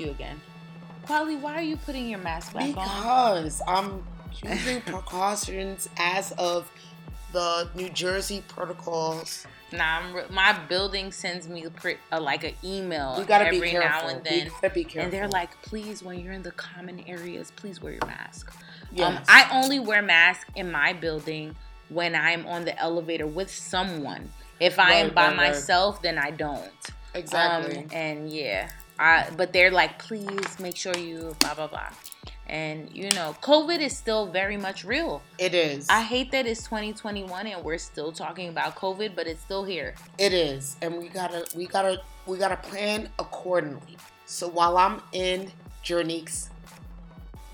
you again. Quali, why are you putting your mask back because on? Because I'm using precautions as of the New Jersey protocols. Nah, I'm, my building sends me uh, like an email we gotta every be careful. now and then. Gotta be careful. And they're like, please, when you're in the common areas, please wear your mask. yes. Um, I only wear mask in my building when I'm on the elevator with someone. If I am by right, right. myself, then I don't. exactly. Um, and yeah, I, but they're like, please make sure you blah blah blah. And you know, COVID is still very much real. it is. I hate that it's 2021 and we're still talking about COVID, but it's still here. It is, and we gotta, we gotta, we gotta plan accordingly. So while I'm in Journey's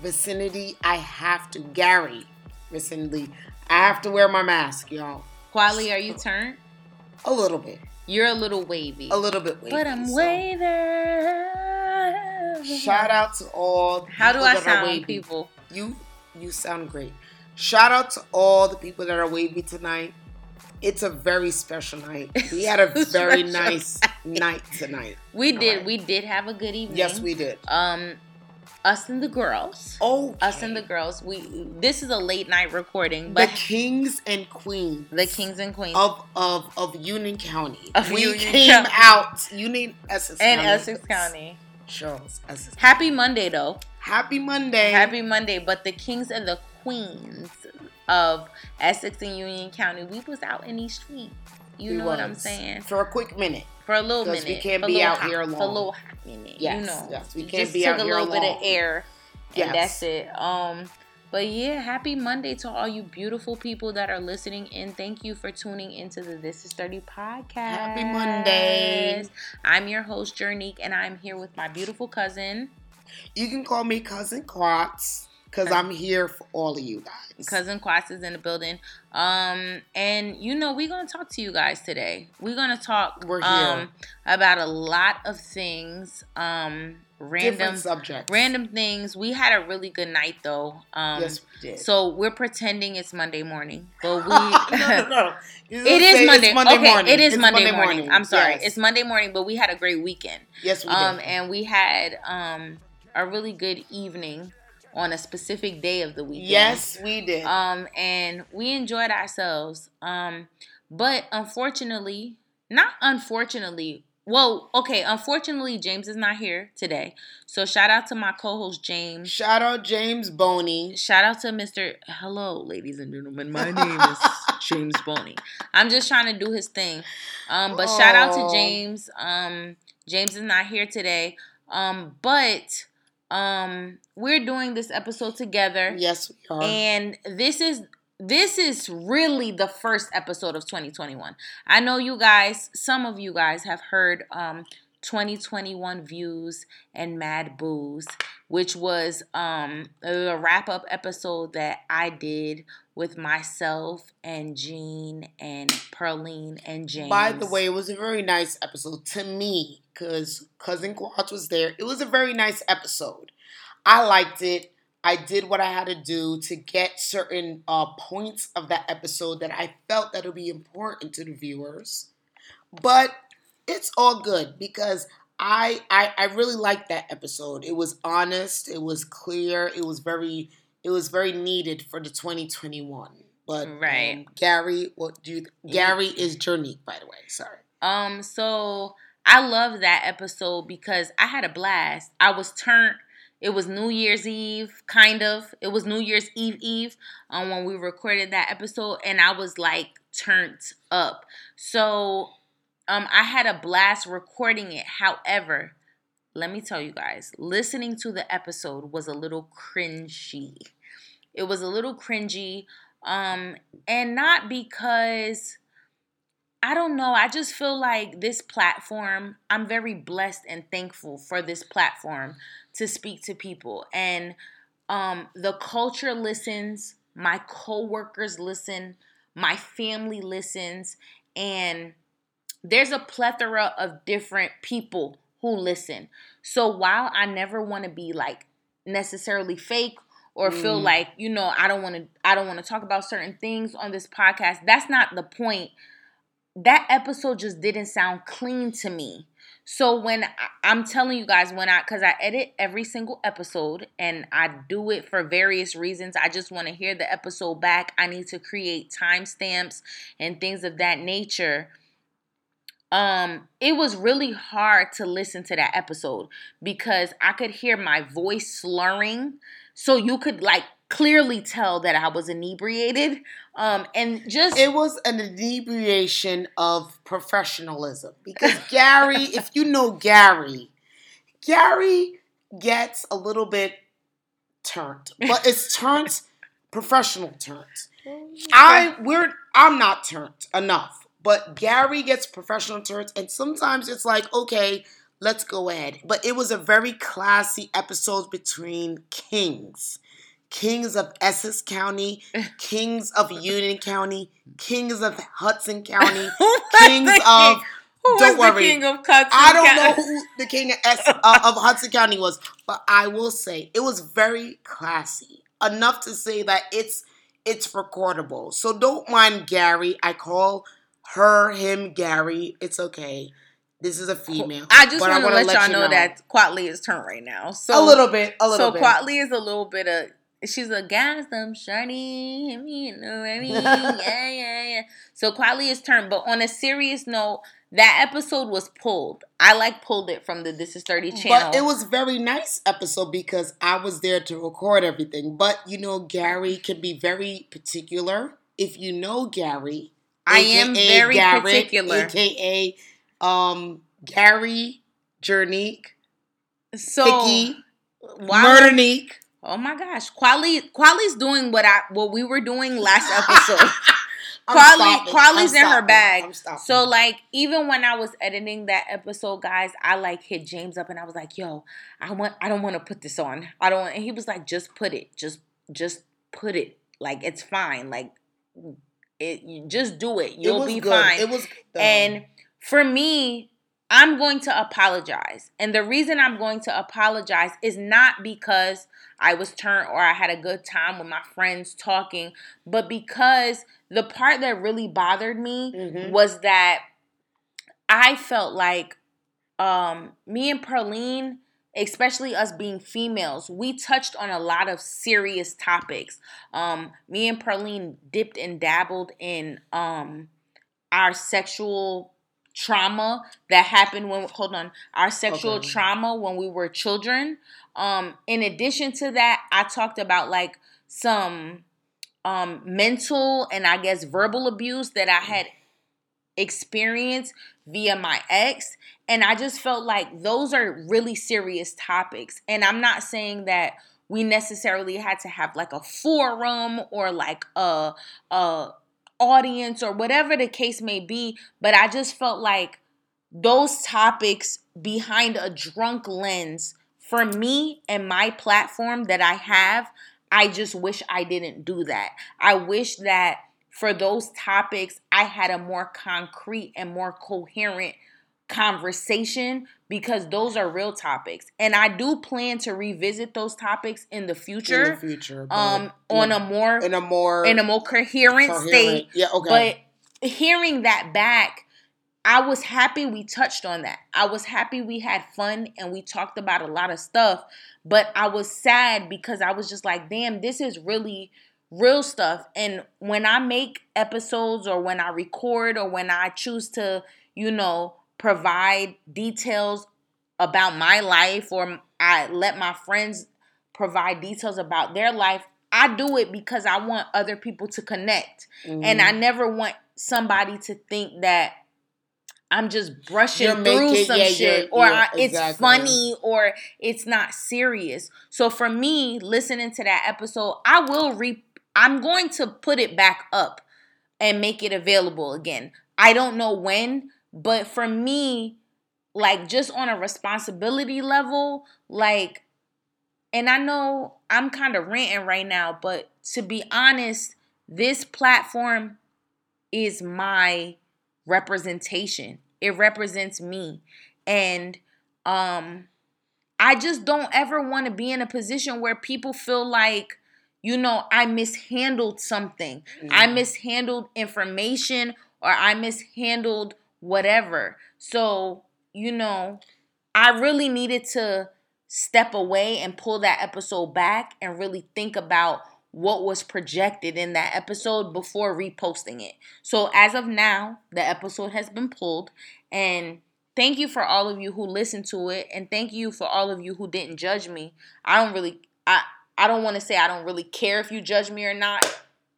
vicinity, I have to Gary vicinity. I have to wear my mask, y'all. Quali, are you turned? A little bit, You're a little wavy. a little bit. Wavy, but I'm so waving. Shout out to all. How do I sound, wavy. people? You, you sound great. Shout out to all the people that are wavy tonight. It's a very special night. We had a very nice night tonight. We did. Alright. We did have a good evening. Yes, we did. Um, us and the girls. Oh, Us and the girls. We. This is a late night recording, but the kings and queens the kings and queens of of of Union County. Of we Union came County. out Union Essex and County. Essex County. Charles Essex. Happy Monday, though. Happy Monday. Happy Monday. But the kings and the queens of Essex and Union County, we was out in these streets. You know what I'm saying? For a quick minute. For a little minute. we can't be out hot- here For a little hot minute. Yes, you know. yes, we can't just be took a little bit of long. air. And Yes. that's it. Um, but yeah, happy Monday to all you beautiful people that are listening in. Thank you for tuning into the This Is Thirty podcast. Happy Monday. I'm your host, Jernique, and I'm here with my beautiful cousin, You can call me cousin Quartz because I'm here for all of you guys. cousin Quas is in the building. Um, and you know, we're gonna talk to you guys today. We're gonna talk We're here. um about a lot of things. Um random different subjects. random things. We had a really good night though. Um yes, we did. So we're pretending it's Monday morning, but we. no, no, no. It is Monday. Monday okay, morning. it is It's Monday, morning. I'm sorry, Yes. it's Monday morning, but we had a great weekend. yes, we Um, did. and we had um a really good evening on a specific day of the weekend. yes, we did. Um, and we enjoyed ourselves. Um, but unfortunately, not unfortunately. Well, okay, unfortunately, James is not here today. So shout out to my co-host James. Shout out James Boney. Shout out to Mr. Hello, ladies and gentlemen. My name is James Boney. I'm just trying to do his thing. Um, but shout out to James. Um, James is not here today. Um, but um, we're doing this episode together, Yes, we are. and this is this is really the first episode of 2021. I know you guys, some of you guys have heard um 2021 views and mad booze, which was um the wrap up episode that I did with myself and Jean and Perline and James. By the way, it was a very nice episode to me because Cousin Quartz was there. It was a very nice episode. I liked it. I did what I had to do to get certain uh, points of that episode that I felt that would be important to the viewers. But it's all good because I, I I really liked that episode. It was honest. It was clear. It was very it was very needed for the 2021. But Right. um, Gary, what do you? Gary is Journey, by the way. Sorry. Um, so I love that episode because I had a blast. I was turned. It was New Year's Eve, kind of. It was New Year's Eve Eve um, when we recorded that episode, and I was like turned up. So um, I had a blast recording it. However, let me tell you guys, listening to the episode was a little cringy. It was a little cringy, um, and not because I don't know. I just feel like this platform, I'm very blessed and thankful for this platform to speak to people. And um, the culture listens, my coworkers listen, my family listens, and there's a plethora of different people who listen. So while I never want to be like necessarily fake or feel Mm. like, you know, I don't want to I don't want to talk about certain things on this podcast, that's not the point that episode just didn't sound clean to me. So when I, I'm telling you guys when I cuz I edit every single episode and I do it for various reasons. I just want to hear the episode back. I need to create timestamps and things of that nature. Um it was really hard to listen to that episode because I could hear my voice slurring. So you could like clearly tell that I was inebriated. Um, and just it was an inebriation of professionalism because Gary, if you know Gary, Gary gets a little bit turned, but it's turned professional turns. I we're I'm not turned enough, but Gary gets professional turns, and sometimes it's like okay. Let's go ahead. But it was a very classy episode between kings kings of Essex County, kings of Union County, kings of Hudson County, kings of. Who don't worry. king of Hudson I don't County? know who the king of, S, uh, of Hudson County was, but I will say it was very classy enough to say that it's it's recordable. So don't mind Gary. I call her, him, Gary. It's okay. This is a female. I just want to wanna let, y'all you know, that Quatley is turned right now. So a little bit, a little bit. so bit. Quatley is a little bit of she's a gas them shorty hit me in the ready. yeah yeah yeah. So Quatley is turned, but on a serious note, that episode was pulled. I like pulled it from the This Is Thirty channel. But it was very nice episode because I was there to record everything. But you know, Gary can be very particular. If you know Gary, I am very Garrett, particular. aka um Gary, Jernique, so Vicky. Oh my gosh, Quali Quali's doing what I what we were doing last episode. Quali. Quali's in her bag. So like even when I was editing that episode, guys, I like hit James up and I was like, "Yo, I want I don't want to put this on. I don't." And he was like, "Just put it. Just just put it. Like it's fine. Like it. You just do it. It You'll was be good. fine." It was good. And for me, I'm going to apologize. And the reason I'm going to apologize is not because I was turned or I had a good time with my friends talking, but because the part that really bothered me Mhm. was that I felt like um me and Perline, especially us being females, we touched on a lot of serious topics. Um me and Perline dipped and dabbled in um our sexual trauma that happened when hold on our sexual Okay. trauma when we were children. Um in addition to that i talked about like some um mental and i guess verbal abuse that i had experienced via my ex. And i just felt like those are really serious topics. And i'm not saying that we necessarily had to have like a forum or like a a audience or whatever the case may be but i just felt like those topics behind a drunk lens for me and my platform that I have, I just wish I didn't do that. I wish that for those topics, I had a more concrete and more coherent conversation because those are real topics. And I do plan to revisit those topics in the future. in the future, um on a more in a more in a more coherent, coherent- state. Yeah, okay. But hearing that back, I was happy we touched on that. I was happy we had fun and we talked about a lot of stuff. But I was sad because I was just like, damn, this is really real stuff. And when I make episodes or when I record or when I choose to, you know, provide details about my life or I let my friends provide details about their life, I do it because I want other people to connect. And Mm-hmm. I never want somebody to think that I'm just brushing You're through making- some yeah, shit or yeah, I, it's exactly. funny or it's not serious. So for me, listening to that episode, I will re I'm going to put it back up and make it available again. I don't know when, but for me, like just on a responsibility level, like and I know I'm kind of ranting right now, but to be honest, this platform is my representation. It represents me. And um I just don't ever want to be in a position where people feel like you know, I mishandled something. I Mhm. mishandled information or I mishandled whatever. So, you know, I really needed to step away and pull that episode back and really think about what was projected in that episode before reposting it. So as of now, the episode has been pulled and thank you for all of you who listened to it and thank you for all of you who didn't judge me. I don't really I I don't want to say I don't really care if you judge me or not.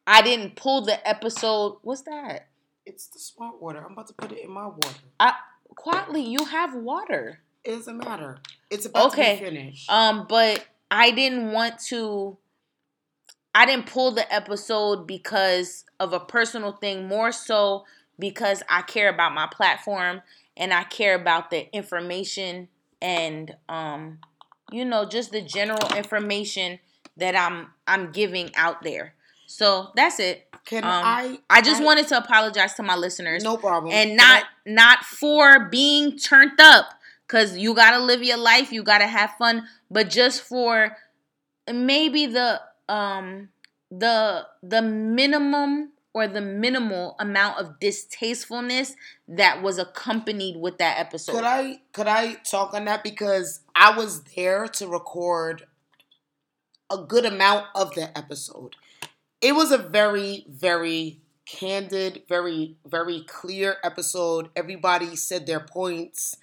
I didn't pull the episode. What's that? It's the smart water. I'm about to put it in my water. I quietly, you have water. It doesn't matter. It's about okay. to be finished. Um, but I didn't want to I didn't pull the episode because of a personal thing, more so because I care about my platform and I care about the information and um you know just the general information that I'm I'm giving out there. So that's it. Can um, I? I just I, wanted to apologize to my listeners. No problem. And not I, not for being turned up, cause you gotta live your life. You gotta have fun. But just for maybe the um the the minimum or the minimal amount of distastefulness that was accompanied with that episode. Could I could I talk on that because I was there to record a good amount of the episode. It was a very very candid, very very clear episode. Everybody said their points.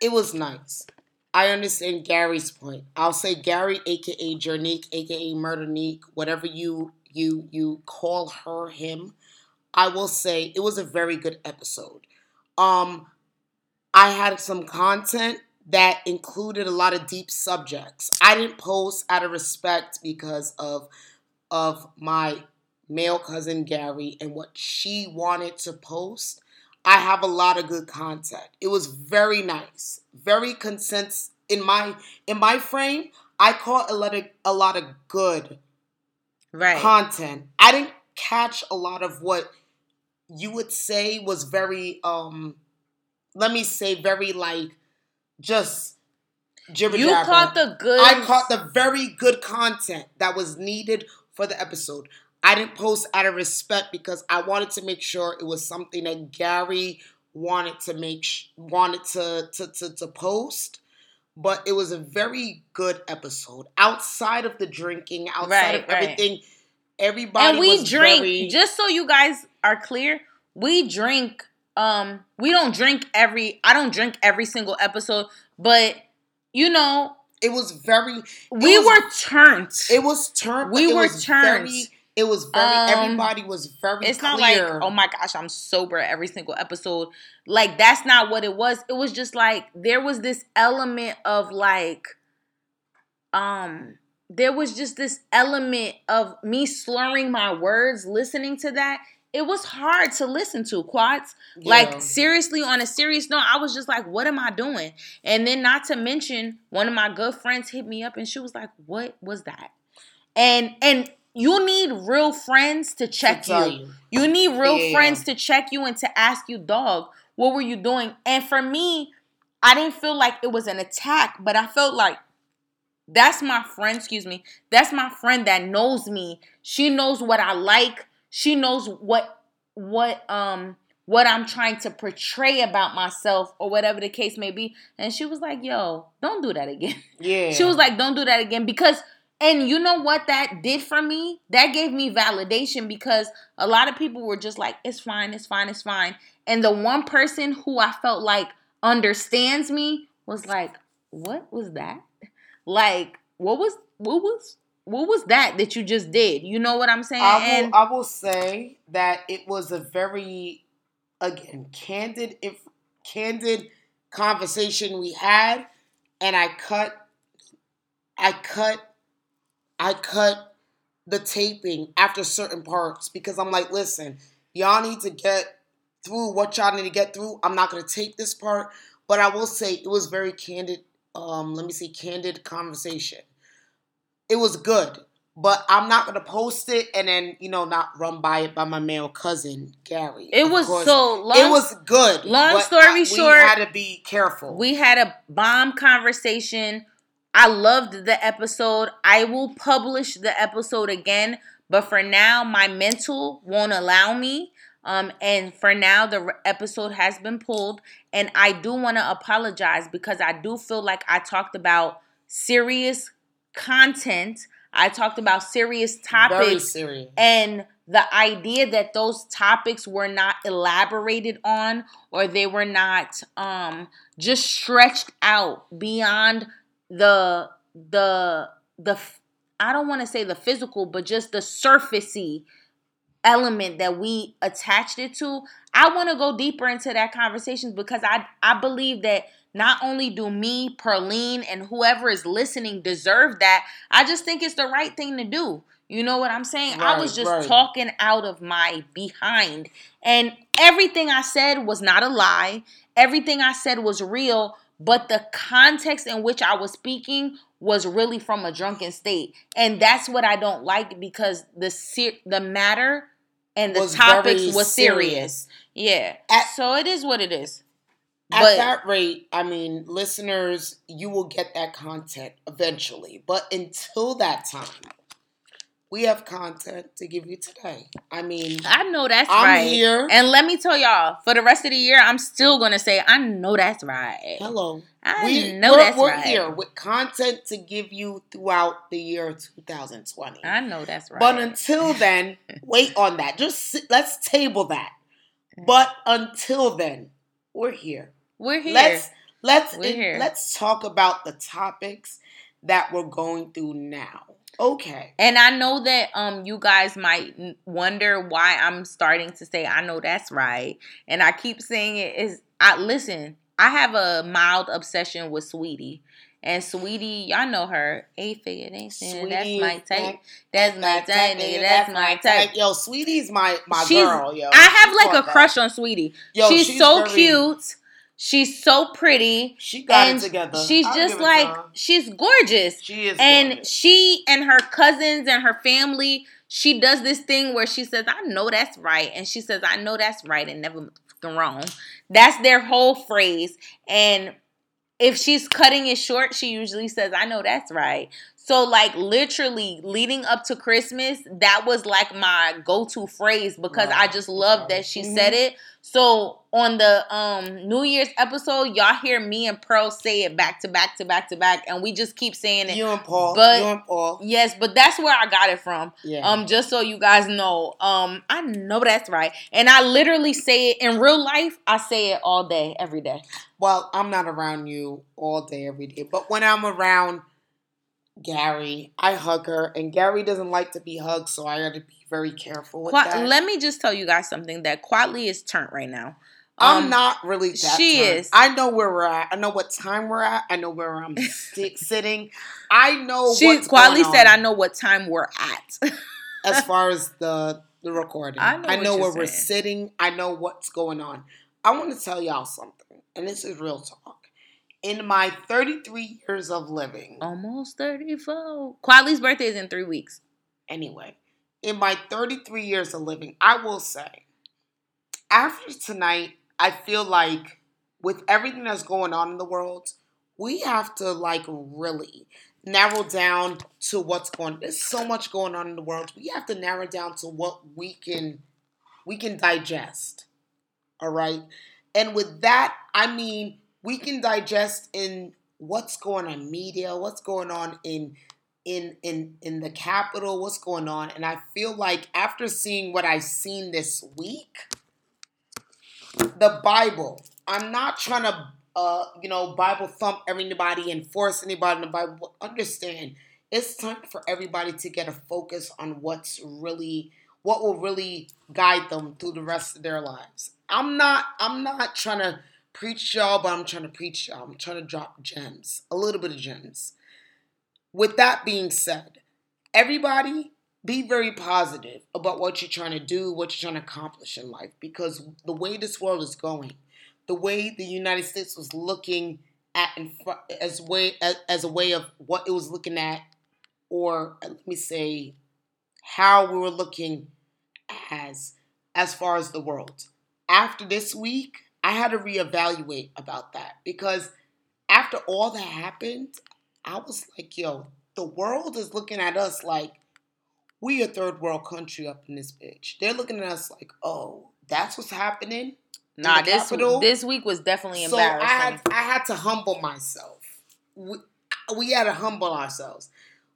It was nice. I understand Gary's point. I'll say Gary, aka Jernique, aka Murdernique, whatever you you you call her him. I will say it was a very good episode. Um, I had some content that included a lot of deep subjects. I didn't post out of respect because of of my male cousin Gary and what she wanted to post. I have a lot of good content. It was very nice, very consens in my in my frame. I caught a lot of a lot of good right. content. I didn't catch a lot of what you would say was very um let me say very like just jibber You caught the good I caught the very good content that was needed for the episode. I didn't post out of respect because I wanted to make sure it was something that Gary wanted to make sh- wanted to, to to to post. But it was a very good episode. Outside of the drinking, outside right, of everything, everybody and we drink. Very... Just so you guys are clear, we drink. Um, we don't drink every. I don't drink every single episode, but you know, it was very. We was, were turned. It was turned. We were turned. Very, it was very. Um, everybody was very. It's clear. not like oh my gosh, I'm sober every single episode. Like that's not what it was. It was just like there was this element of like, um, there was just this element of me slurring my words listening to that it was hard to listen to quads yeah. like seriously on a serious note i was just like what am i doing and then not to mention one of my good friends hit me up and she was like what was that and and you need real friends to check to you. you. you need real yeah. friends to check you and to ask you dog what were you doing and for me i didn't feel like it was an attack but i felt like that's my friend excuse me that's my friend that knows me she knows what i like she knows what what um what I'm trying to portray about myself or whatever the case may be. And she was like, yo, don't do that again. Yeah. She was like, don't do that again because and you know what that did for me? That gave me validation because a lot of people were just like, it's fine, it's fine, it's fine. And the one person who I felt like understands me was like, what was that? Like, what was what was what was that that you just did? You know what I'm saying? I will, and, I will say that it was a very, again, candid, if candid conversation we had, and I cut, I cut, I cut the taping after certain parts because I'm like, listen, y'all need to get through what y'all need to get through. I'm not gonna tape this part, but I will say it was very candid. Um, let me see, candid conversation it was good. But I'm not gonna post it and then you know not run by it by my male cousin Gary. It was course. so long. It was good. Long story I, short, we had to be careful. We had a bomb conversation. I loved the episode. I will publish the episode again, but for now, my mental won't allow me. Um, and for now, the episode has been pulled, and I do want to apologize because I do feel like I talked about serious content. I talked about serious topics, serious. and the idea that those topics were not elaborated on or they were not um, just stretched out beyond the the the I don't want to say the physical, but just the surfacey element that we attached it to. I want to go deeper into that conversation because I I believe that not only do me, Perline, and whoever is listening deserve that, I just think it's the right thing to do. You know what I'm saying? Right, I was just right. talking out of my behind. And everything I said was not a lie. Everything I said was real, but the context in which I was speaking was really from a drunken state. And that's what I don't like because the ser- the matter and the was topics was serious. serious. Yeah. At, so it is what it is. At but, that rate, I mean, listeners, you will get that content eventually. But until that time, we have content to give you today. I mean, I know that's I'm right. here. And let me tell y'all, for the rest of the year, I'm still gonna say, I know that's right. Hello. I we, know we're, that's we're right. here with content to give you throughout the year 2020. I know that's right. But until then, wait on that. Just sit, let's table that. Mm. But until then, we're here. We're here. Let's let's we're here. let's talk about the topics that we're going through now. Okay. And I know that um you guys might wonder why I'm starting to say I know that's right. And I keep saying it is I listen, I have a mild obsession with Saweetie. And Saweetie, y'all know her. A figure, they saying that's my type. That's my type, nigga. That's my type. Yo, Saweetie's my my she's, girl. Yo, I have like a crush on Saweetie. Yo, she's, she's so very, cute. She's so pretty. She got it together. She's I'll just like she's gorgeous. She is, and gorgeous. she and her cousins and her family. She does this thing where she says, "I know that's right," and she says, "I know that's right," and never wrong. That's their whole phrase. And if she's cutting it short, she usually says, "I know that's right." So like literally leading up to Christmas, that was like my go-to phrase because I just love that she mm-hmm. said it. So on the um New Year's episode, y'all hear me and Pearl say it back to back to back to back, and we just keep saying it. You and Paul. But you and Paul. Yes, but that's where I got it from. Yeah. Um, just so you guys know. Um, I know that's right. And I literally say it in real life, I say it all day, every day. Well, I'm not around you all day, every day. But when I'm around Gary. I hug her, and Gary doesn't like to be hugged, so I got to be very careful with Qu- that. Let me just tell you guys something that Quatly is turned right now. Um, I'm not really. she turned. is. I know where we're at. I know what time we're at. I know where I'm st- sitting. I know. She Quatly said, "I know what time we're at." as far as the the recording, I know, I know where saying. we're sitting. I know what's going on. I want to tell y'all something, and this is real talk in my 33 years of living. Almost 34. Quali's birthday is in three weeks. Anyway, in my 33 years of living, I will say, after tonight, I feel like with everything that's going on in the world, we have to like really narrow down to what's going there's so much going on in the world we have to narrow down to what we can we can digest all right and with that i mean we can digest in what's going on in media, what's going on in in in in the capital, what's going on, and I feel like after seeing what I've seen this week, the Bible. I'm not trying to uh, you know, Bible thump everybody and force anybody the Bible. Understand, it's time for everybody to get a focus on what's really what will really guide them through the rest of their lives. I'm not I'm not trying to preach y'all, but I'm trying to preach y'all. I'm trying to drop gems, a little bit of gems. With that being said, everybody be very positive about what you're trying to do, what you're trying to accomplish in life, because the way this world is going, the way the United States was looking at as way as, as a way of what it was looking at, or uh, let me say, how we were looking as as far as the world. After this week, I had to reevaluate about that because after all that happened, I was like, yo, the world is looking at us like we a third world country up in this bitch. They're looking at us like, oh, that's what's happening. Nah, this Capitol. this week was definitely embarrassing. So I had I had to humble myself. We, we had to humble ourselves.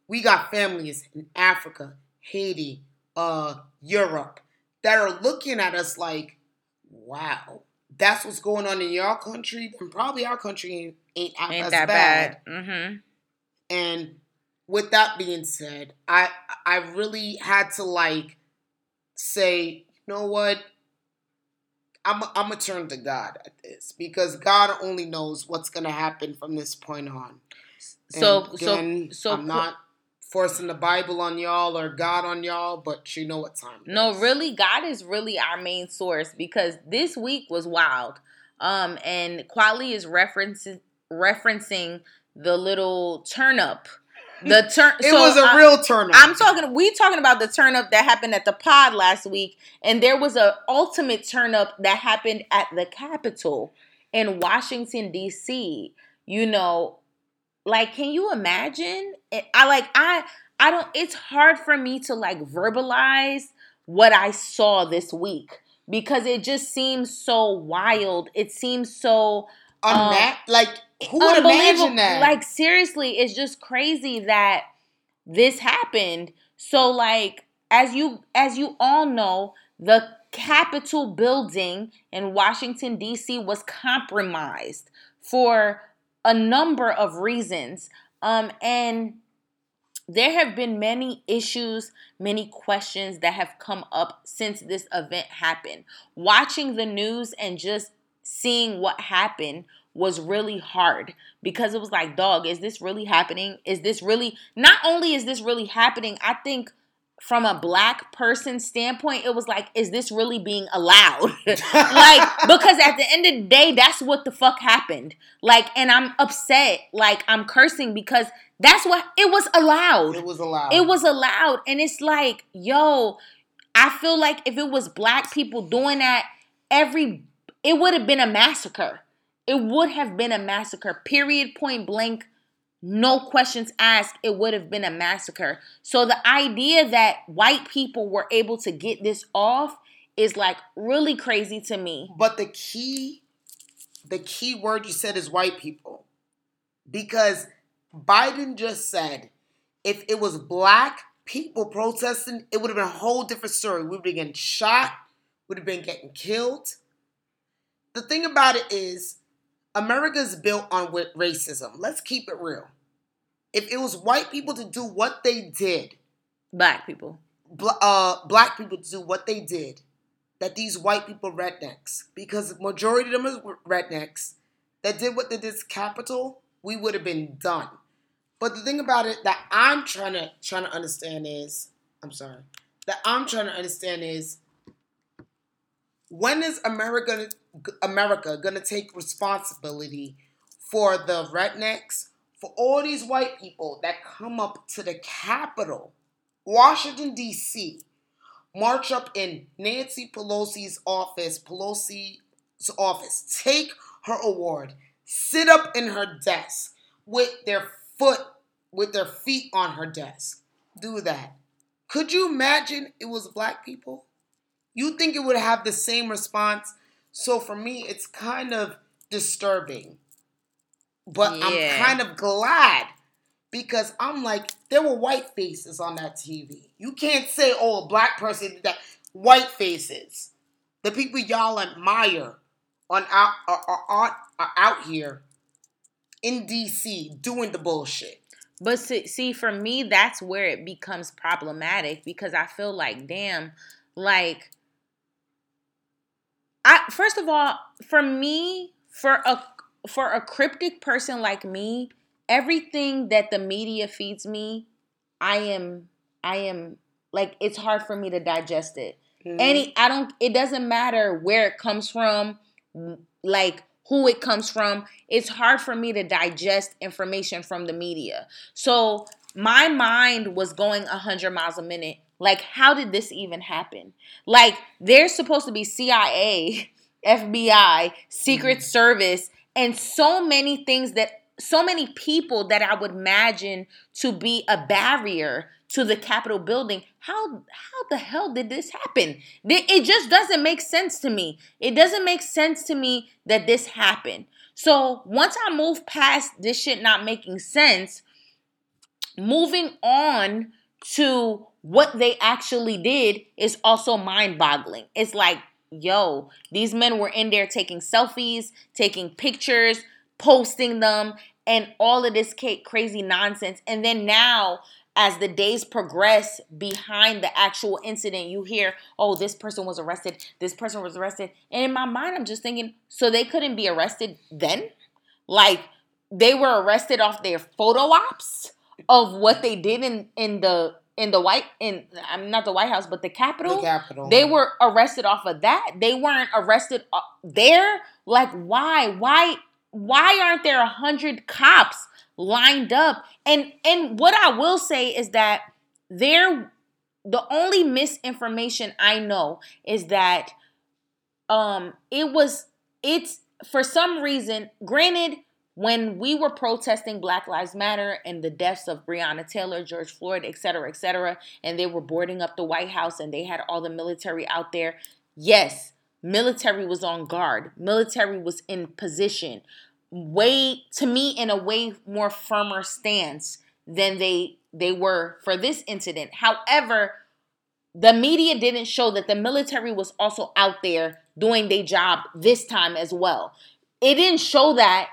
We got families in Africa, Haiti, uh, Europe that are looking at us like, wow, that's what's going on in your country, and probably our country ain't, ain't, ain't that bad. bad. Mm-hmm. And with that being said, I I really had to like say, you know what? I'm I'm gonna turn to God at this because God only knows what's gonna happen from this point on. So again, so so I'm not forcing the Bible on y'all or God on y'all, but you know what time. no, is. really, God is really our main source because this week was wild. Um, and Kweli is referencing referencing the little turn up. The turn. it so was a real turn up. I'm talking. We talking about the turn up that happened at the pod last week, and there was a ultimate turn up that happened at the Capitol in Washington D.C. You know, like, can you imagine? I like I I don't it's hard for me to like verbalize what I saw this week because it just seems so wild. It seems so On um, like who would imagine that? Like seriously, it's just crazy that this happened. So like as you as you all know, the Capitol building in Washington D.C. was compromised for a number of reasons. Um, and there have been many issues, many questions that have come up since this event happened. Watching the news and just seeing what happened was really hard because it was like, dog, is this really happening? Is this really, not only is this really happening, I think from a black person standpoint, it was like, is this really being allowed? like, because at the end of the day, that's what the fuck happened. Like, and I'm upset. Like, I'm cursing because that's what it was allowed. It was allowed. It was allowed. And it's like, yo, I feel like if it was black people doing that, every, it would have been a massacre. It would have been a massacre, period, point blank no questions asked, it would have been a massacre. So the idea that white people were able to get this off is like really crazy to me. But the key, the key word you said is white people. Because Biden just said if it was black people protesting, it would have been a whole different story. We would have been getting shot, would have been getting killed. The thing about it is, America's built on racism. Let's keep it real. If it was white people to do what they did, black people, bl- uh, black people to do what they did, that these white people rednecks, because majority of them are rednecks, that did what they did to Capitol, we would have been done. But the thing about it that I'm trying to trying to understand is, I'm sorry, that I'm trying to understand is, when is America America going to take responsibility for the rednecks, for all these white people that come up to the Capitol, Washington, D.C., march up in Nancy Pelosi's office, Pelosi's office, take her award, sit up in her desk with their foot, with their feet on her desk. Do that. Could you imagine it was black people? You think it would have the same response so for me, it's kind of disturbing. But yeah. I'm kind of glad because I'm like, there were white faces on that TV. You can't say, oh, a black person did that. White faces. The people y'all admire on out are, are, are out here in DC doing the bullshit. But see, see, for me, that's where it becomes problematic because I feel like, damn, like I first of all, for me, for a for a cryptic person like me, everything that the media feeds me, I am I am like it's hard for me to digest it. Mm-hmm. Any I don't it doesn't matter where it comes from, like who it comes from. It's hard for me to digest information from the media. So my mind was going 100 miles a minute like, how did this even happen? Like, there's supposed to be CIA, FBI, Secret mm-hmm. Service, and so many things that so many people that I would imagine to be a barrier to the Capitol building. How how the hell did this happen? It just doesn't make sense to me. It doesn't make sense to me that this happened. So once I move past this shit not making sense, moving on to what they actually did is also mind boggling. It's like, yo, these men were in there taking selfies, taking pictures, posting them, and all of this crazy nonsense. And then now, as the days progress behind the actual incident, you hear, oh, this person was arrested, this person was arrested. And in my mind, I'm just thinking, so they couldn't be arrested then? Like, they were arrested off their photo ops of what they did in, in the in the white in I'm not the White House, but the Capitol. The Capitol. They were arrested off of that. They weren't arrested uh, there. Like why? Why? Why aren't there a hundred cops lined up? And and what I will say is that there, the only misinformation I know is that um it was it's for some reason. Granted when we were protesting Black Lives Matter and the deaths of Breonna Taylor, George Floyd, et cetera, et cetera, and they were boarding up the White House and they had all the military out there, yes, military was on guard. Military was in position. Way to me in a way more firmer stance than they they were for this incident. However, the media didn't show that the military was also out there doing their job this time as well. It didn't show that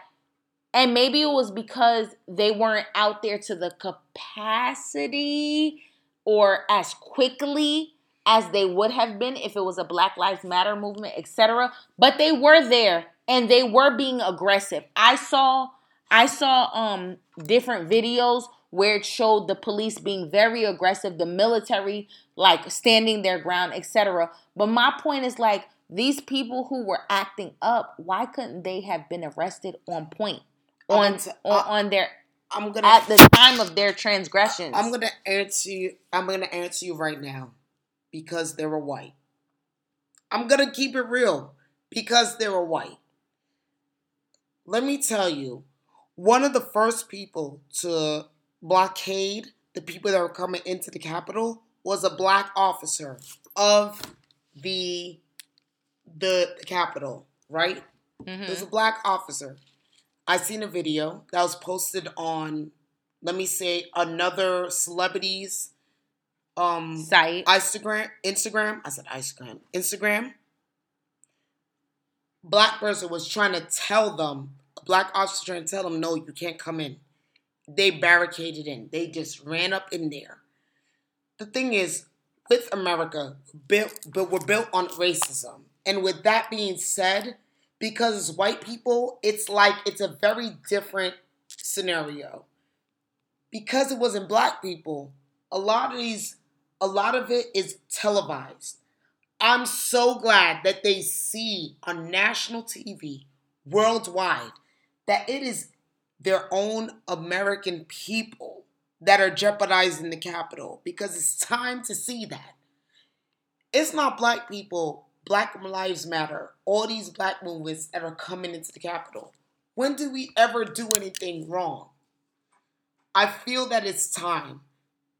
and maybe it was because they weren't out there to the capacity or as quickly as they would have been if it was a Black Lives Matter movement, etc. But they were there and they were being aggressive. I saw I saw um different videos where it showed the police being very aggressive, the military like standing their ground, etc. But my point is like these people who were acting up, why couldn't they have been arrested on point? On on, on their I'm gonna at the time of their transgressions. I'm gonna answer you. I'm gonna answer you right now because they were white. I'm gonna keep it real because they were white. Let me tell you, one of the first people to blockade the people that were coming into the Capitol was a black officer of the the, Capitol, right? Mm-hmm. It was a black officer. I seen a video that was posted on, let me say, another celebrities um site Instagram Instagram. I said Instagram Instagram. Black person was trying to tell them, black officer trying to tell them, no, you can't come in. They barricaded in. They just ran up in there. The thing is, with America, built, but we're built on racism. And with that being said, because white people, it's like it's a very different scenario. Because it wasn't black people, a lot of these, a lot of it is televised. I'm so glad that they see on national TV worldwide that it is their own American people that are jeopardizing the Capitol because it's time to see that. It's not black people Black Lives Matter, all these black movements that are coming into the Capitol. When do we ever do anything wrong? I feel that it's time.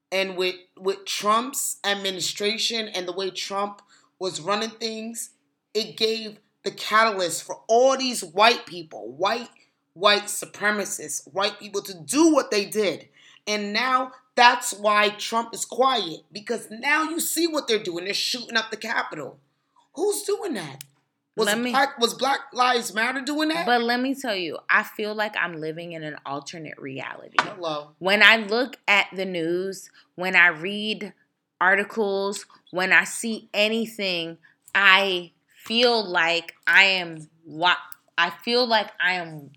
And with with Trump's administration and the way Trump was running things, it gave the catalyst for all these white people, white white supremacists, white people to do what they did. And now that's why Trump is quiet because now you see what they're doing. They're shooting up the Capitol. Who's doing that? Was me, Black was Black Lives Matter doing that? But let me tell you, I feel like I'm living in an alternate reality. Hello. When I look at the news, when I read articles, when I see anything, I feel like I am what I feel like I am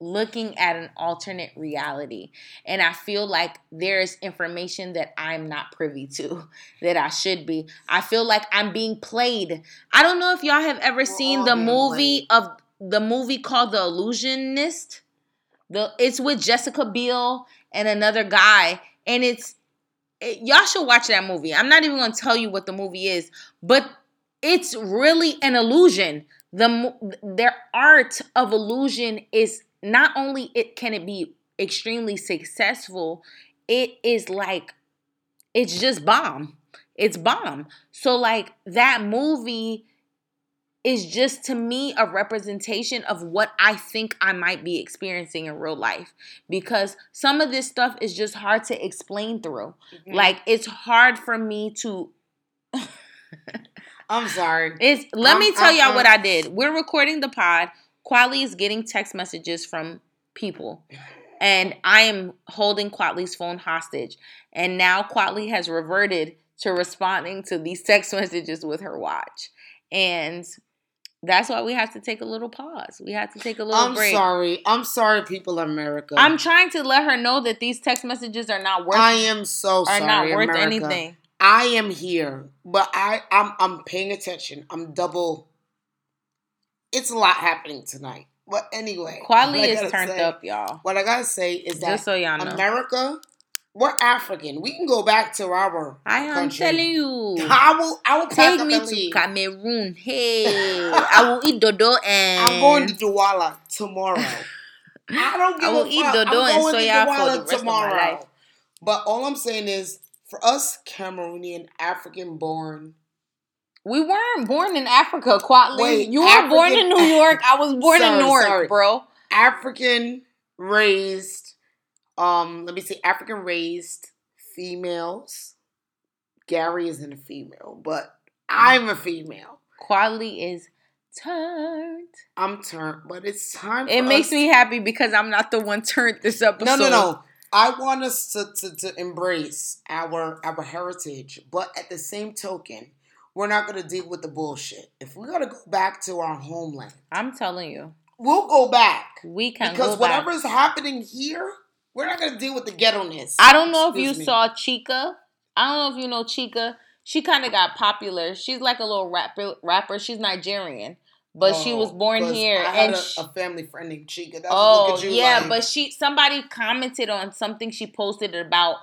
looking at an alternate reality. And I feel like there's information that I'm not privy to that I should be. I feel like I'm being played. I don't know if y'all have ever We're seen the movie played. of the movie called The Illusionist. The it's with Jessica Biel and another guy and it's it, y'all should watch that movie. I'm not even going to tell you what the movie is, but it's really an illusion. The their art of illusion is not only it can it be extremely successful, it is like it's just bomb. It's bomb. So like that movie is just to me a representation of what I think I might be experiencing in real life because some of this stuff is just hard to explain through. Mm-hmm. Like it's hard for me to I'm sorry. It's let me tell y'all what I did. We're recording the pod. Quali is getting text messages from people. And I am holding Quatley's phone hostage. And now Quatley has reverted to responding to these text messages with her watch. And that's why we have to take a little pause. We have to take a little I'm break. sorry. I'm sorry, people of America. I'm trying to let her know that these text messages are not worth. I am so sorry. Are not worth America. anything. I am here, but I I'm I'm paying attention. I'm double. It's a lot happening tonight. But anyway, quality is turned say, up, y'all. What I gotta say is that Just so y'all know. America we're African. We can go back to our. I am country. telling you. I will. I will take me to Cameroon. Hey, I will eat dodo and. I'm going to Douala tomorrow. I don't give I will eat fuck. dodo and soya for the rest tomorrow. of my life. But all I'm saying is, for us Cameroonian African born. We weren't born in Africa, Quatley. Wait, you were African, born in New York. I was born sorry, in Newark, sorry. bro. African raised um, let me see, African raised females. Gary isn't a female, but I'm a female. Quality is turned. I'm turned, but it's time. It makes us. me happy because I'm not the one turned this episode. No, no, no. I want us to, to, to embrace our our heritage, but at the same token, we're not gonna deal with the bullshit. If we gotta go back to our homeland, I'm telling you, we'll go back. We can because whatever is happening here we're not gonna deal with the ghetto ness. I don't know Excuse if you me. saw Chika. I don't know if you know Chika. She kind of got popular. She's like a little rapper. Rapper. She's Nigerian, but oh, she was oh, born here. and a, she, a, family friend named Chika. That's oh yeah, like. but she somebody commented on something she posted about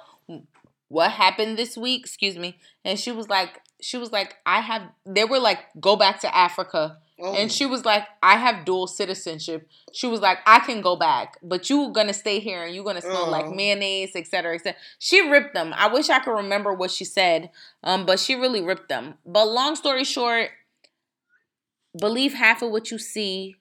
what happened this week. Excuse me, and she was like, she was like, I have. They were like, go back to Africa Oh. And she was like, I have dual citizenship. She was like, I can go back, but you gonna stay here and you're gonna smell oh. like mayonnaise, etc. etc. She ripped them. I wish I could remember what she said, um, but she really ripped them. But long story short, believe half of what you see,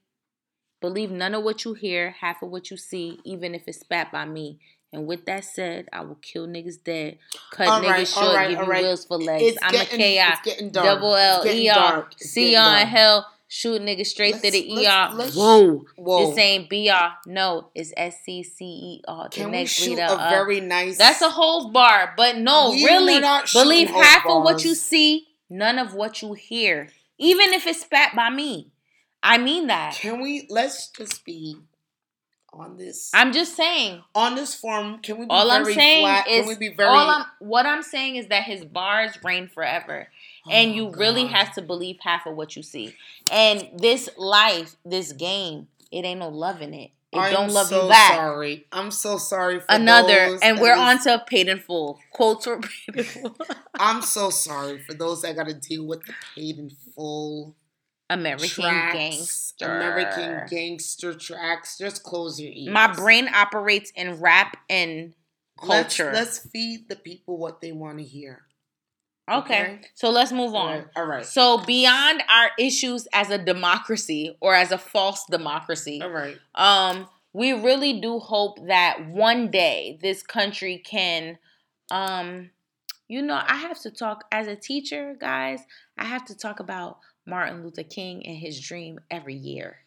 believe none of what you hear, half of what you see, even if it's spat by me. And with that said, I will kill niggas dead, cut all niggas right, short, right, give you right. wheels for legs. It's I'm getting, a KI, double L, ER, C on hell shoot niggas straight let's, to the ER. Let's, whoa, whoa. This ain't BR. No, it's S C C E R. The Can next we shoot leader. A very nice. That's a whole bar, but no, we really believe half bars. of what you see, none of what you hear, even if it's spat by me. I mean that. Can we? Let's just be on this. I'm just saying. On this form, can we be all very I'm saying flat? Is, can we be very? All I'm, what I'm saying is that his bars reign forever oh and you oh, really have to believe half of what you see. And this life, this game, it ain't no love in it. It I'm don't love so you back. Sorry, I'm so sorry. For another, and we're on to paid in full. Quotes for paid in full. I'm so sorry for those that got to deal with the paid in full. American tracks, gangster. American gangster tracks. Just close your ears. My brain operates in rap and culture. Let's, let's feed the people what they want to hear. Okay. okay. So let's move on. All right. All right. So beyond our issues as a democracy or as a false democracy. All right. Um we really do hope that one day this country can um you know, I have to talk as a teacher, guys, I have to talk about Martin Luther King and his dream every year.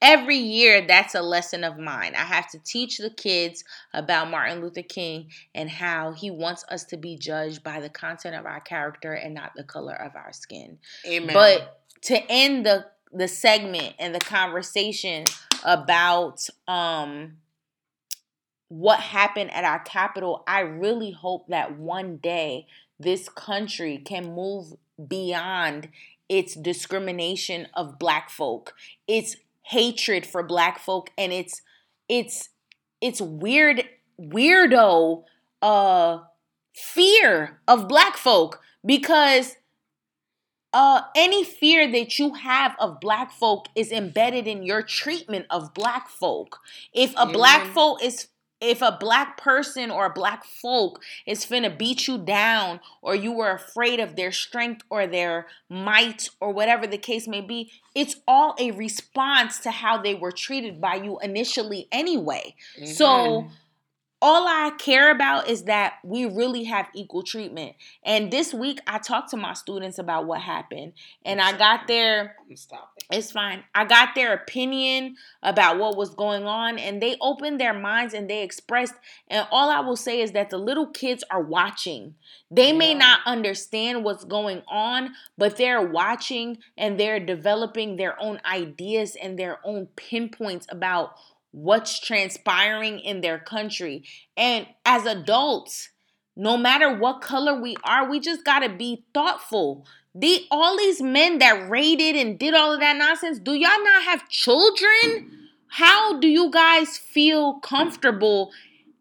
Every year, that's a lesson of mine. I have to teach the kids about Martin Luther King and how he wants us to be judged by the content of our character and not the color of our skin. Amen. But to end the the segment and the conversation about um what happened at our capital, I really hope that one day this country can move beyond its discrimination of black folk, its hatred for black folk and it's it's it's weird weirdo uh fear of black folk because uh, any fear that you have of black folk is embedded in your treatment of black folk. If a black folk is if a black person or a black folk is finna beat you down or you were afraid of their strength or their might or whatever the case may be, it's all a response to how they were treated by you initially anyway. Mm-hmm. So all I care about is that we really have equal treatment. And this week I talked to my students about what happened and I got their It's fine. I got their opinion about what was going on and they opened their minds and they expressed and all I will say is that the little kids are watching. They may not understand what's going on, but they're watching and they're developing their own ideas and their own pinpoints about what's transpiring in their country. And as adults, no matter what color we are, we just got to be thoughtful. The all these men that raided and did all of that nonsense, do y'all not have children? How do you guys feel comfortable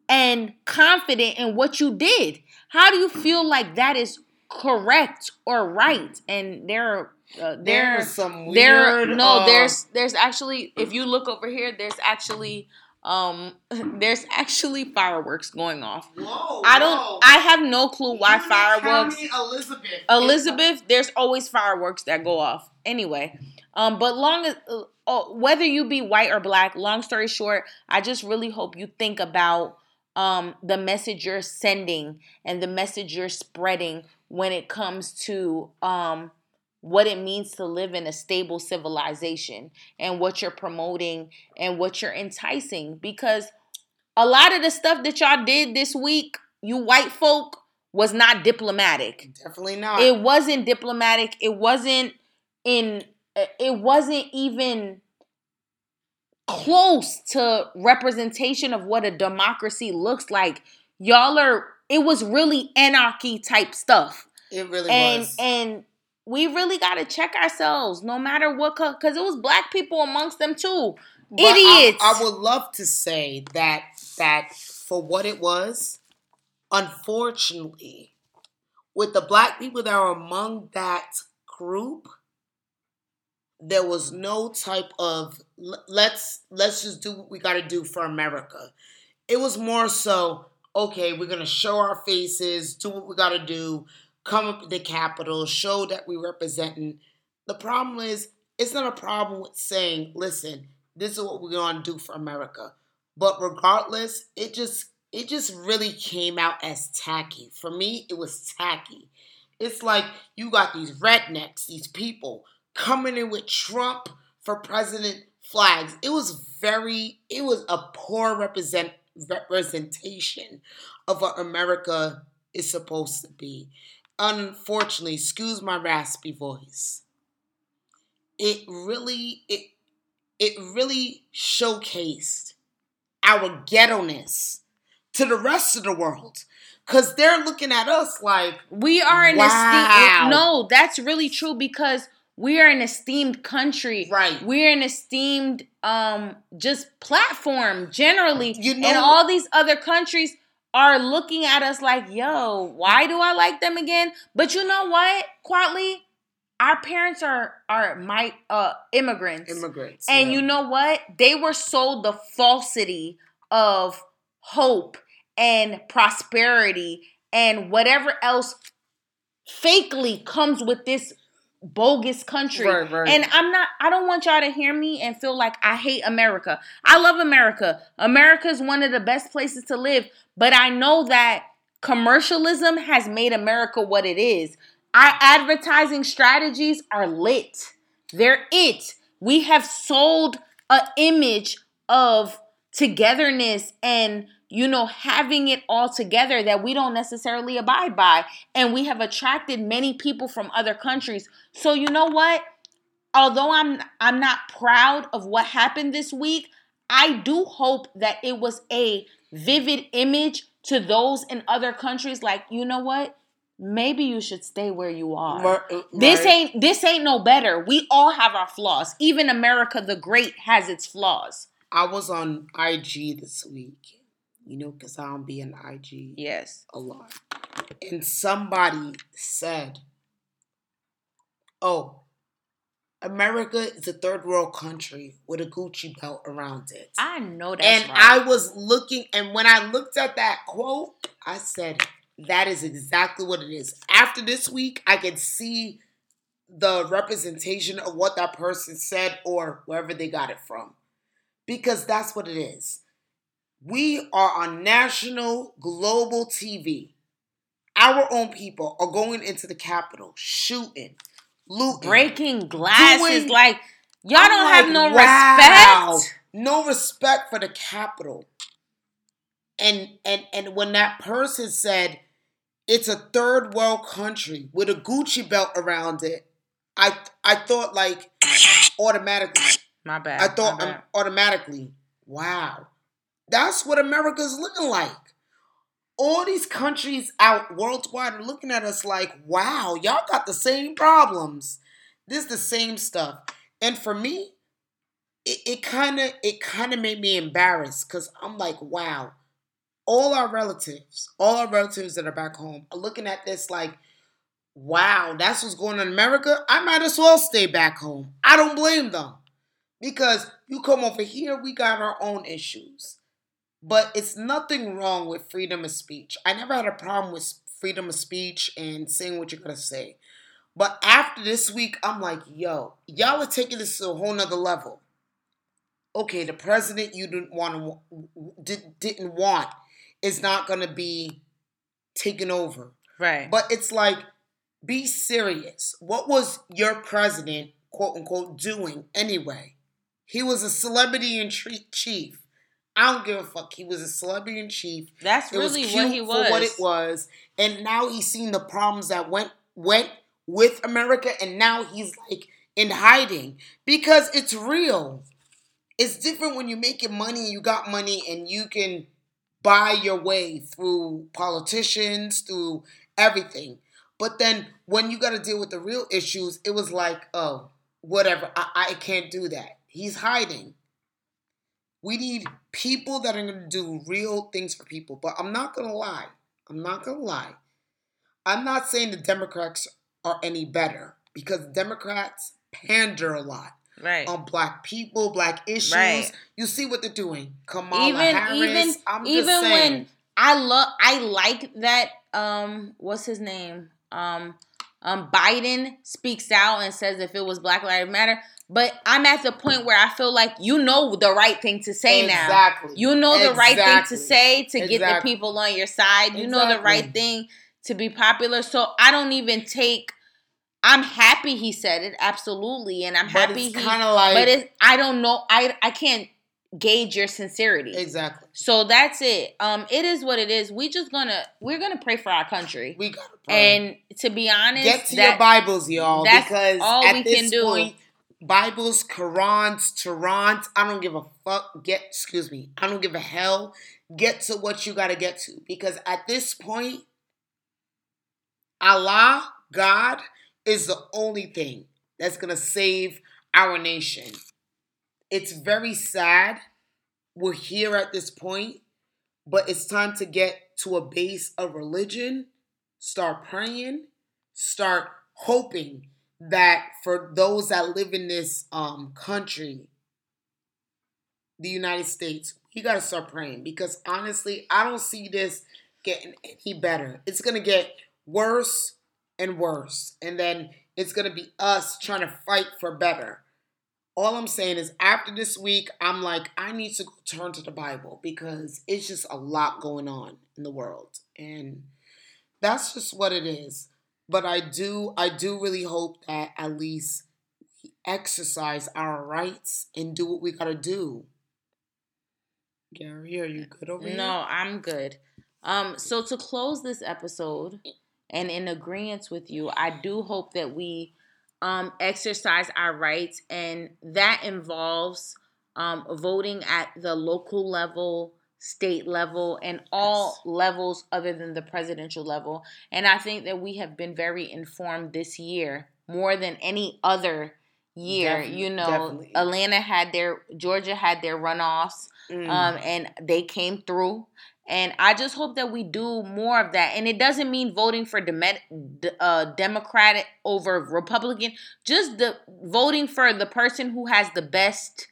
and confident in what you did? How do you feel like that is correct or right? And there are uh, there, some weird. There, no, uh, there's there's actually if you look over here, there's actually um there's actually fireworks going off. Whoa! I don't. Whoa. I have no clue why fireworks. Elizabeth. Elizabeth, there's always fireworks that go off. Anyway, um, but long as uh, oh, whether you be white or black, long story short, I just really hope you think about um the message you're sending and the message you're spreading when it comes to um what it means to live in a stable civilization and what you're promoting and what you're enticing because a lot of the stuff that y'all did this week you white folk was not diplomatic. Definitely not. It wasn't diplomatic. It wasn't in uh, it wasn't even close to representation of what a democracy looks like. Y'all are it was really anarchy type stuff. It really and, was. and we really got to check ourselves no matter what because it was black people amongst them too. But idiots. I, I would love to say that that for what it was unfortunately with the black people that are among that group there was no type of let's let's just do what we got to do for america. It was more so okay we're gonna show our faces do what we got to do come up to the Capitol, show that we're representing. The problem is, it's not a problem with saying, listen, this is what we're gonna do for America. But regardless, it just it just really came out as tacky. For me, it was tacky. It's like you got these rednecks, these people coming in with Trump for president flags. It was very, it was a poor represent representation of what America is supposed to be unfortunately, excuse my raspy voice, it really it it really showcased our ghetto-ness to the rest of the world. Cause they're looking at us like we are an wow. esteemed. No, that's really true because we are an esteemed country. Right. We're an esteemed um just platform generally. You know, and all these other countries are looking at us like, yo, why do I like them again? But you know what, Quatley? Our parents are are my uh immigrants. Immigrants. And yeah. you know what? They were sold the falsity of hope and prosperity and whatever else fakely comes with this bogus country. Right, right. And I'm not I don't want y'all to hear me and feel like I hate America. I love America. America is one of the best places to live, but I know that commercialism has made America what it is. Our advertising strategies are lit. They're it. We have sold an image of togetherness and you know, having it all together that we don't necessarily abide by. And we have attracted many people from other countries. So you know what? Although I'm I'm not proud of what happened this week, I do hope that it was a vivid image to those in other countries like, you know what? Maybe you should stay where you are. Uh, this ain't this ain't no better. We all have our flaws. Even America the Great has its flaws. I was on IG this week you know, because I don't be in IG yes a lot. And somebody said, Oh, America is a third world country with a Gucci belt around it. I know that. And right. I was looking, and when I looked at that quote, I said, that is exactly what it is. After this week, I can see the representation of what that person said or wherever they got it from. Because that's what it is. We are on national, global TV. Our own people are going into the Capitol, shooting, looting, breaking glasses. doing- like y'all I'm don't like, have no wow. respect. No respect for the Capitol. And and and when that person said it's a third world country with a Gucci belt around it, I I thought like automatically. My bad. I thought my um, automatically, wow, that's what America's looking like. All these countries out worldwide are looking at us like, wow, y'all got the same problems. This is the same stuff. And for me, it kind of it kind of made me embarrassed because I'm like, wow, all our relatives, all our relatives that are back home are looking at this like, wow, that's what's going on in America. I might as well stay back home. I don't blame them. Because you come over here, we got our own issues. But it's nothing wrong with freedom of speech. I never had a problem with freedom of speech and saying what you're going to say. But after this week, I'm like, yo, y'all are taking this to a whole nother level. Okay, the president you didn't want to did, didn't want is not going to be taken over. right. But it's like, be serious. What was your president, quote unquote, doing anyway? He was a celebrity in chief. I don't give a fuck. He was a celebrity in chief. That's It was really cute what he was. for what it was, and now he's seen the problems that went went with America, and now he's like in hiding because it's real. It's different when you're making money, you got money, and you can buy your way through politicians, through everything. But then when you got to deal with the real issues, it was like, oh, whatever. I, I can't do that. He's hiding. We need people that are going to do real things for people. But I'm not going to lie. I'm not going to lie. I'm not saying the Democrats are any better because Democrats pander a lot right. on black people, black issues. Right. You see what they're doing. Kamala even Harris. even I'm even when I love I like that um what's his name? Um um Biden speaks out and says if it was Black Lives Matter, but I'm at the point where I feel like you know the right thing to say now. exactly. You know the right thing to say to get the people on your side. You know the right thing to be popular. So I don't even take I'm happy he said it, absolutely, and I'm But happy it's he kind of like but it's I don't know I I can't gauge your sincerity. exactly. So that's it. Um, it is what it is. We just gonna we're gonna pray for our country. We gotta pray. And to be honest, get to that- your Bibles, y'all, that's because all at we this can do. point, Bibles, Qurans, Turans, I don't give a fuck. Get, excuse me, I don't give a hell. Get to what you gotta get to, because at this point, Allah, God, is the only thing that's gonna save our nation. It's very sad we're here at this point, but it's time to get to a base of religion, start praying, start hoping that for those that live in this um, country, the United States, you got to start praying because honestly, I don't see this getting any better. It's going to get worse and worse. And then it's going to be us trying to fight for better. All I'm saying is, after this week, I'm like, I need to turn to the Bible because it's just a lot going on in the world. And that's just what it is. But I do, I do really hope that at least we exercise our rights and do what we gotta do. Gary, are you good over here? No, I'm good. Um, so to close this episode, and in agreement with you, I do hope that we um exercise our rights, and that involves um voting at the local level, state level, and all levels other than the presidential level. And I think that we have been very informed this year more than any other year. Definitely, you know, definitely. Atlanta had their Georgia had their runoffs Mm. um, and they came through. And I just hope that we do more of that. And it doesn't mean voting for Dem- uh, Democratic over Republican. Just the voting for the person who has the best,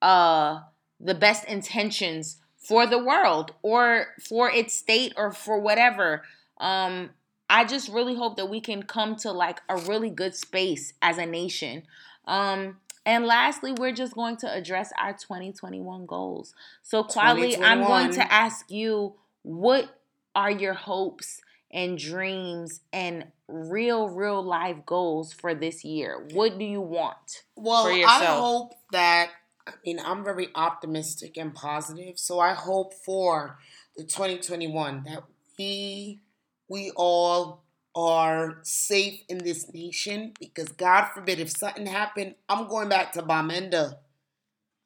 uh, the best intentions for the world or for its state or for whatever. Um, I just really hope that we can come to like a really good space as a nation. Um, and lastly, we're just going to address our 2021 goals. So, Kwali, I'm going to ask you what are your hopes and dreams and real, real life goals for this year? What do you want? Well, I hope that, I mean, I'm very optimistic and positive. So, I hope for the 2021 that we we all are safe in this nation because God forbid if something happened, I'm going back to Bamenda.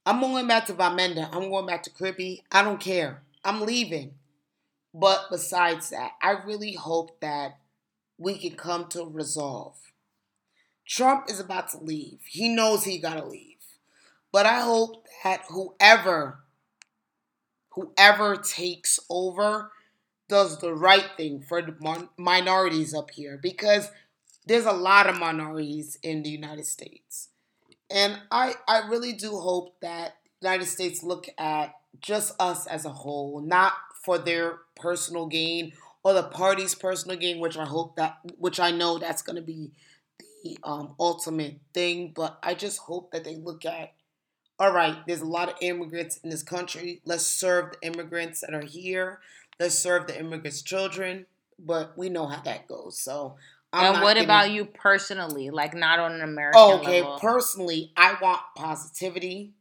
I'm going back to Bamenda. I'm going back to Kribi. I don't care. I'm leaving. But besides that, I really hope that we can come to a resolve. Trump is about to leave. He knows he got to leave. But I hope that whoever whoever takes over does the right thing for the minorities up here because there's a lot of minorities in the United States. And I, I really do hope that the United States look at just us as a whole, not for their personal gain or the party's personal gain, which I hope that which I know that's gonna be the um, ultimate thing. But I just hope that they look at all right, there's a lot of immigrants in this country. Let's serve the immigrants that are here let's serve the immigrants' children. But we know how that goes. So I'm and what getting... about you personally? Like not on an American okay, level. personally, I want positivity.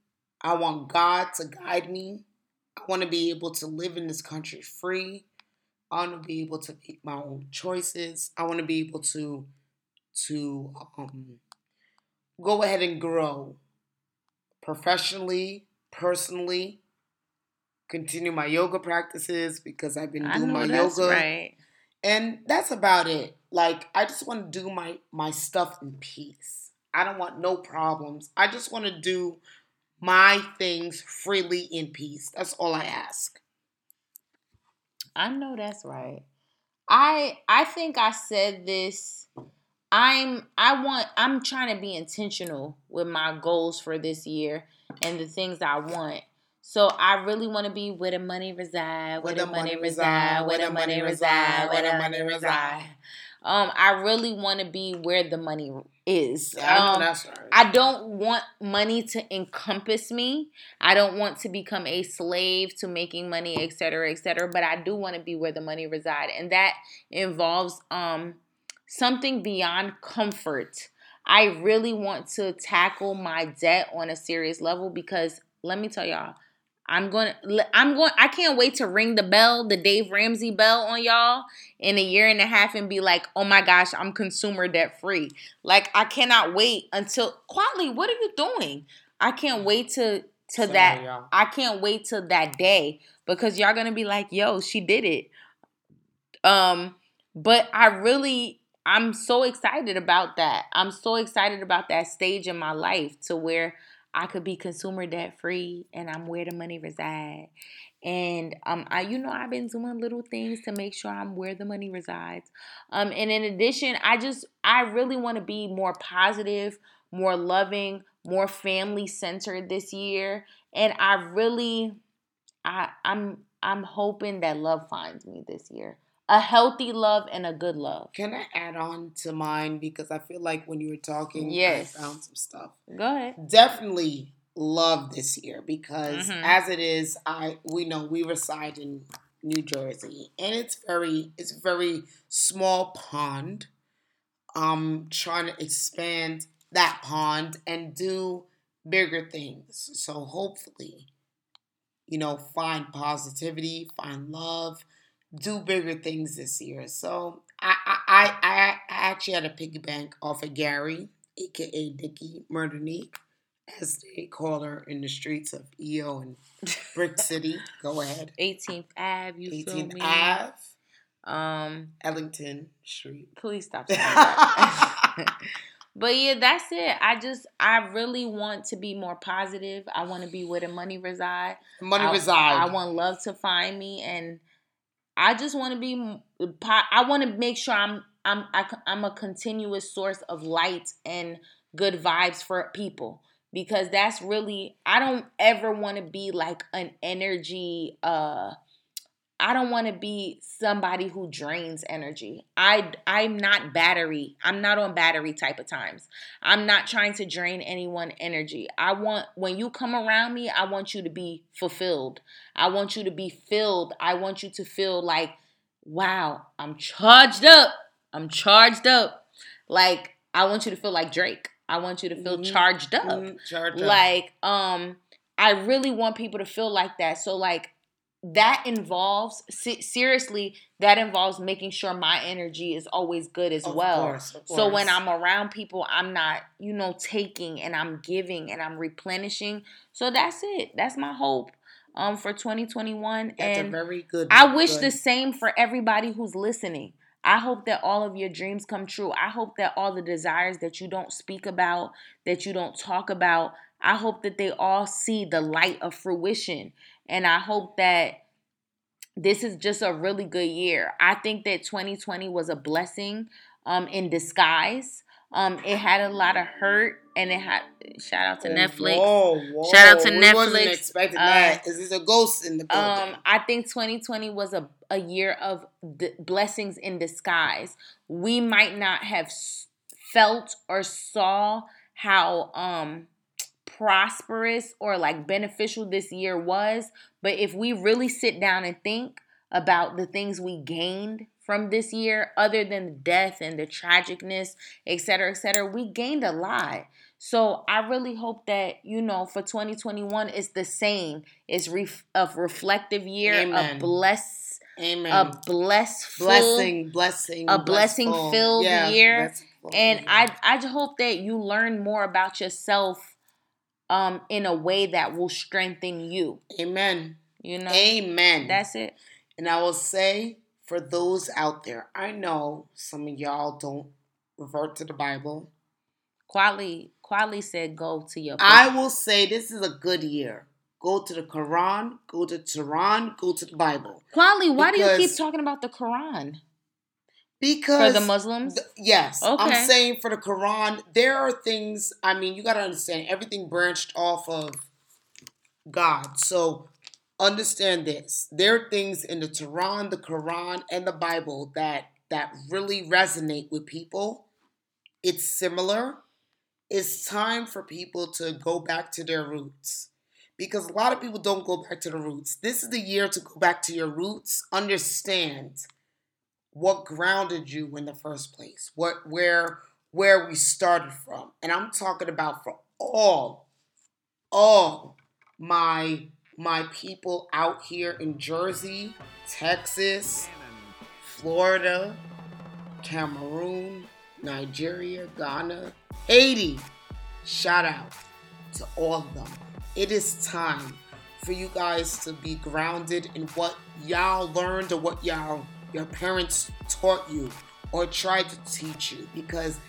I want God to guide me. I want to be able to live in this country free. I want to be able to make my own choices. I want to be able to to um, go ahead and grow professionally, personally, continue my yoga practices because I've been doing my yoga. Right. And that's about it. Like I just want to do my my stuff in peace. I don't want no problems. I just want to do my things freely in peace. That's all I ask. I know that's right. I I think I said this I'm I want I'm trying to be intentional with my goals for this year and the things I want. So I really want to be where the money reside, where, the, money, reside, where the money reside, where the money reside. Um, I really want to be where the money is. Yeah, I, um, that's right. I don't want money to encompass me. I don't want to become a slave to making money, et cetera, et cetera. But I do want to be where the money reside, and that involves um something beyond comfort. I really want to tackle my debt on a serious level because let me tell y'all, I'm going to I'm going I can't wait to ring the bell, the Dave Ramsey bell on y'all in a year and a half and be like, "Oh my gosh, I'm consumer debt free." Like I cannot wait until Kwali, what are you doing? I can't wait to to Sorry, that. I can't wait till that day because y'all going to be like, "Yo, she did it." Um but I really I'm so excited about that. I'm so excited about that stage in my life to where I could be consumer debt free and I'm where the money reside. And um, I, you know, I've been doing little things to make sure I'm where the money resides. Um, and in addition, I just, I really want to be more positive, more loving, more family centered this year. And I really, I, I'm, I'm hoping that love finds me this year a healthy love and a good love. Can I add on to mine because I feel like when you were talking, yes. I found some stuff. Go ahead. Definitely love this year because mm-hmm. as it is, I we know we reside in New Jersey and it's very it's very small pond. I'm trying to expand that pond and do bigger things. So hopefully, you know, find positivity, find love do bigger things this year. So I I I, I actually had a piggy bank off of Gary, aka Nikki Murderique, as they call her in the streets of EO and Brick City. Go ahead. 18th Ave, you 18th feel me? Ave. Um Ellington Street. Please stop saying that. but yeah, that's it. I just I really want to be more positive. I want to be where the money reside. Money I, reside. I want love to find me and I just want to be. I want to make sure I'm. I'm. I, I'm a continuous source of light and good vibes for people because that's really. I don't ever want to be like an energy. Uh, I don't want to be somebody who drains energy. I I'm not battery. I'm not on battery type of times. I'm not trying to drain anyone energy. I want when you come around me, I want you to be fulfilled. I want you to be filled. I want you to feel like, wow, I'm charged up. I'm charged up. Like I want you to feel like Drake. I want you to feel mm-hmm. charged up. Mm-hmm. Charged like um I really want people to feel like that. So like that involves seriously that involves making sure my energy is always good as of well course, so when i'm around people i'm not you know taking and i'm giving and i'm replenishing so that's it that's my hope um for 2021 that's and very good i wish good. the same for everybody who's listening I hope that all of your dreams come true. I hope that all the desires that you don't speak about, that you don't talk about, I hope that they all see the light of fruition. And I hope that this is just a really good year. I think that 2020 was a blessing um, in disguise. Um, it had a lot of hurt, and it had shout out to oh, Netflix. Whoa, whoa. Shout out to we Netflix. Wasn't expecting uh, that. This a ghost in the building? Um, I think 2020 was a a year of d- blessings in disguise. We might not have felt or saw how um prosperous or like beneficial this year was. But if we really sit down and think about the things we gained from this year, other than the death and the tragicness, et cetera, et cetera, we gained a lot. So I really hope that you know for 2021 it's the same. It's ref- a reflective year, Amen. a bless, Amen. a bless, blessing, blessing, a blessing filled yeah, year. And I I just hope that you learn more about yourself um in a way that will strengthen you. Amen. You know. Amen. That's it. And I will say for those out there, I know some of y'all don't revert to the Bible. Quali Quali said go to your book. I will say this is a good year. Go to the Quran, go to Quran, go to the Bible. Quali, why do you keep talking about the Quran? Because for the Muslims, th- yes, okay. I'm saying for the Quran, there are things. I mean, you got to understand everything branched off of God. So understand this: there are things in the Quran, the Quran, and the Bible that that really resonate with people. It's similar. It's time for people to go back to their roots because a lot of people don't go back to the roots. This is the year to go back to your roots. Understand what grounded you in the first place, what where where we started from. And I'm talking about for all, all my my people out here in Jersey, Texas, Florida, Cameroon, Nigeria, Ghana, Haiti. Shout out to all of them. It is time for you guys to be grounded in what y'all learned or what y'all your parents taught you or tried to teach you because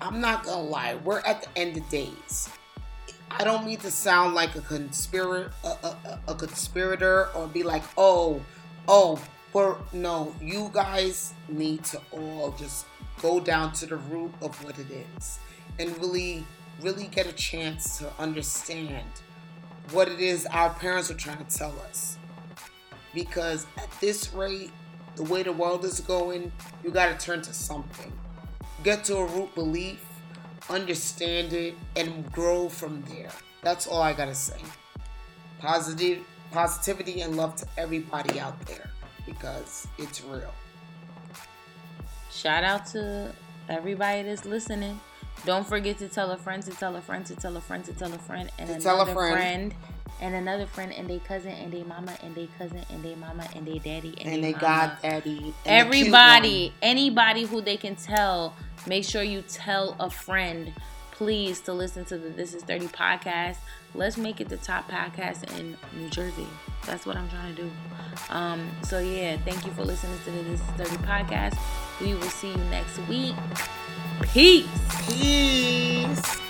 I'm not gonna lie, we're at the end of days. I don't mean to sound like a conspirator, a, a, conspirator, or be like, oh, oh, but no, you guys need to all just go down to the root of what it is and really, really get a chance to understand what it is our parents are trying to tell us. Because at this rate, the way the world is going, you got to turn to something. Get to a root belief, understand it, and grow from there. That's all I got to say. Positive, positivity and love to everybody out there because it's real. Shout out to everybody that's listening. Don't forget to tell a friend to tell a friend to tell a friend to tell a friend and to another a friend. friend and another friend and they cousin and they mama and they cousin and they mama and they daddy and, and they, goddaddy. Everybody, anybody who they can tell, make sure you tell a friend, please, to listen to the This Is 30 podcast. Let's make it the top podcast in New Jersey. That's what I'm trying to do. Um, so yeah, thank you for listening to the This Is 30 podcast. We will see you next week. Peace. Peace.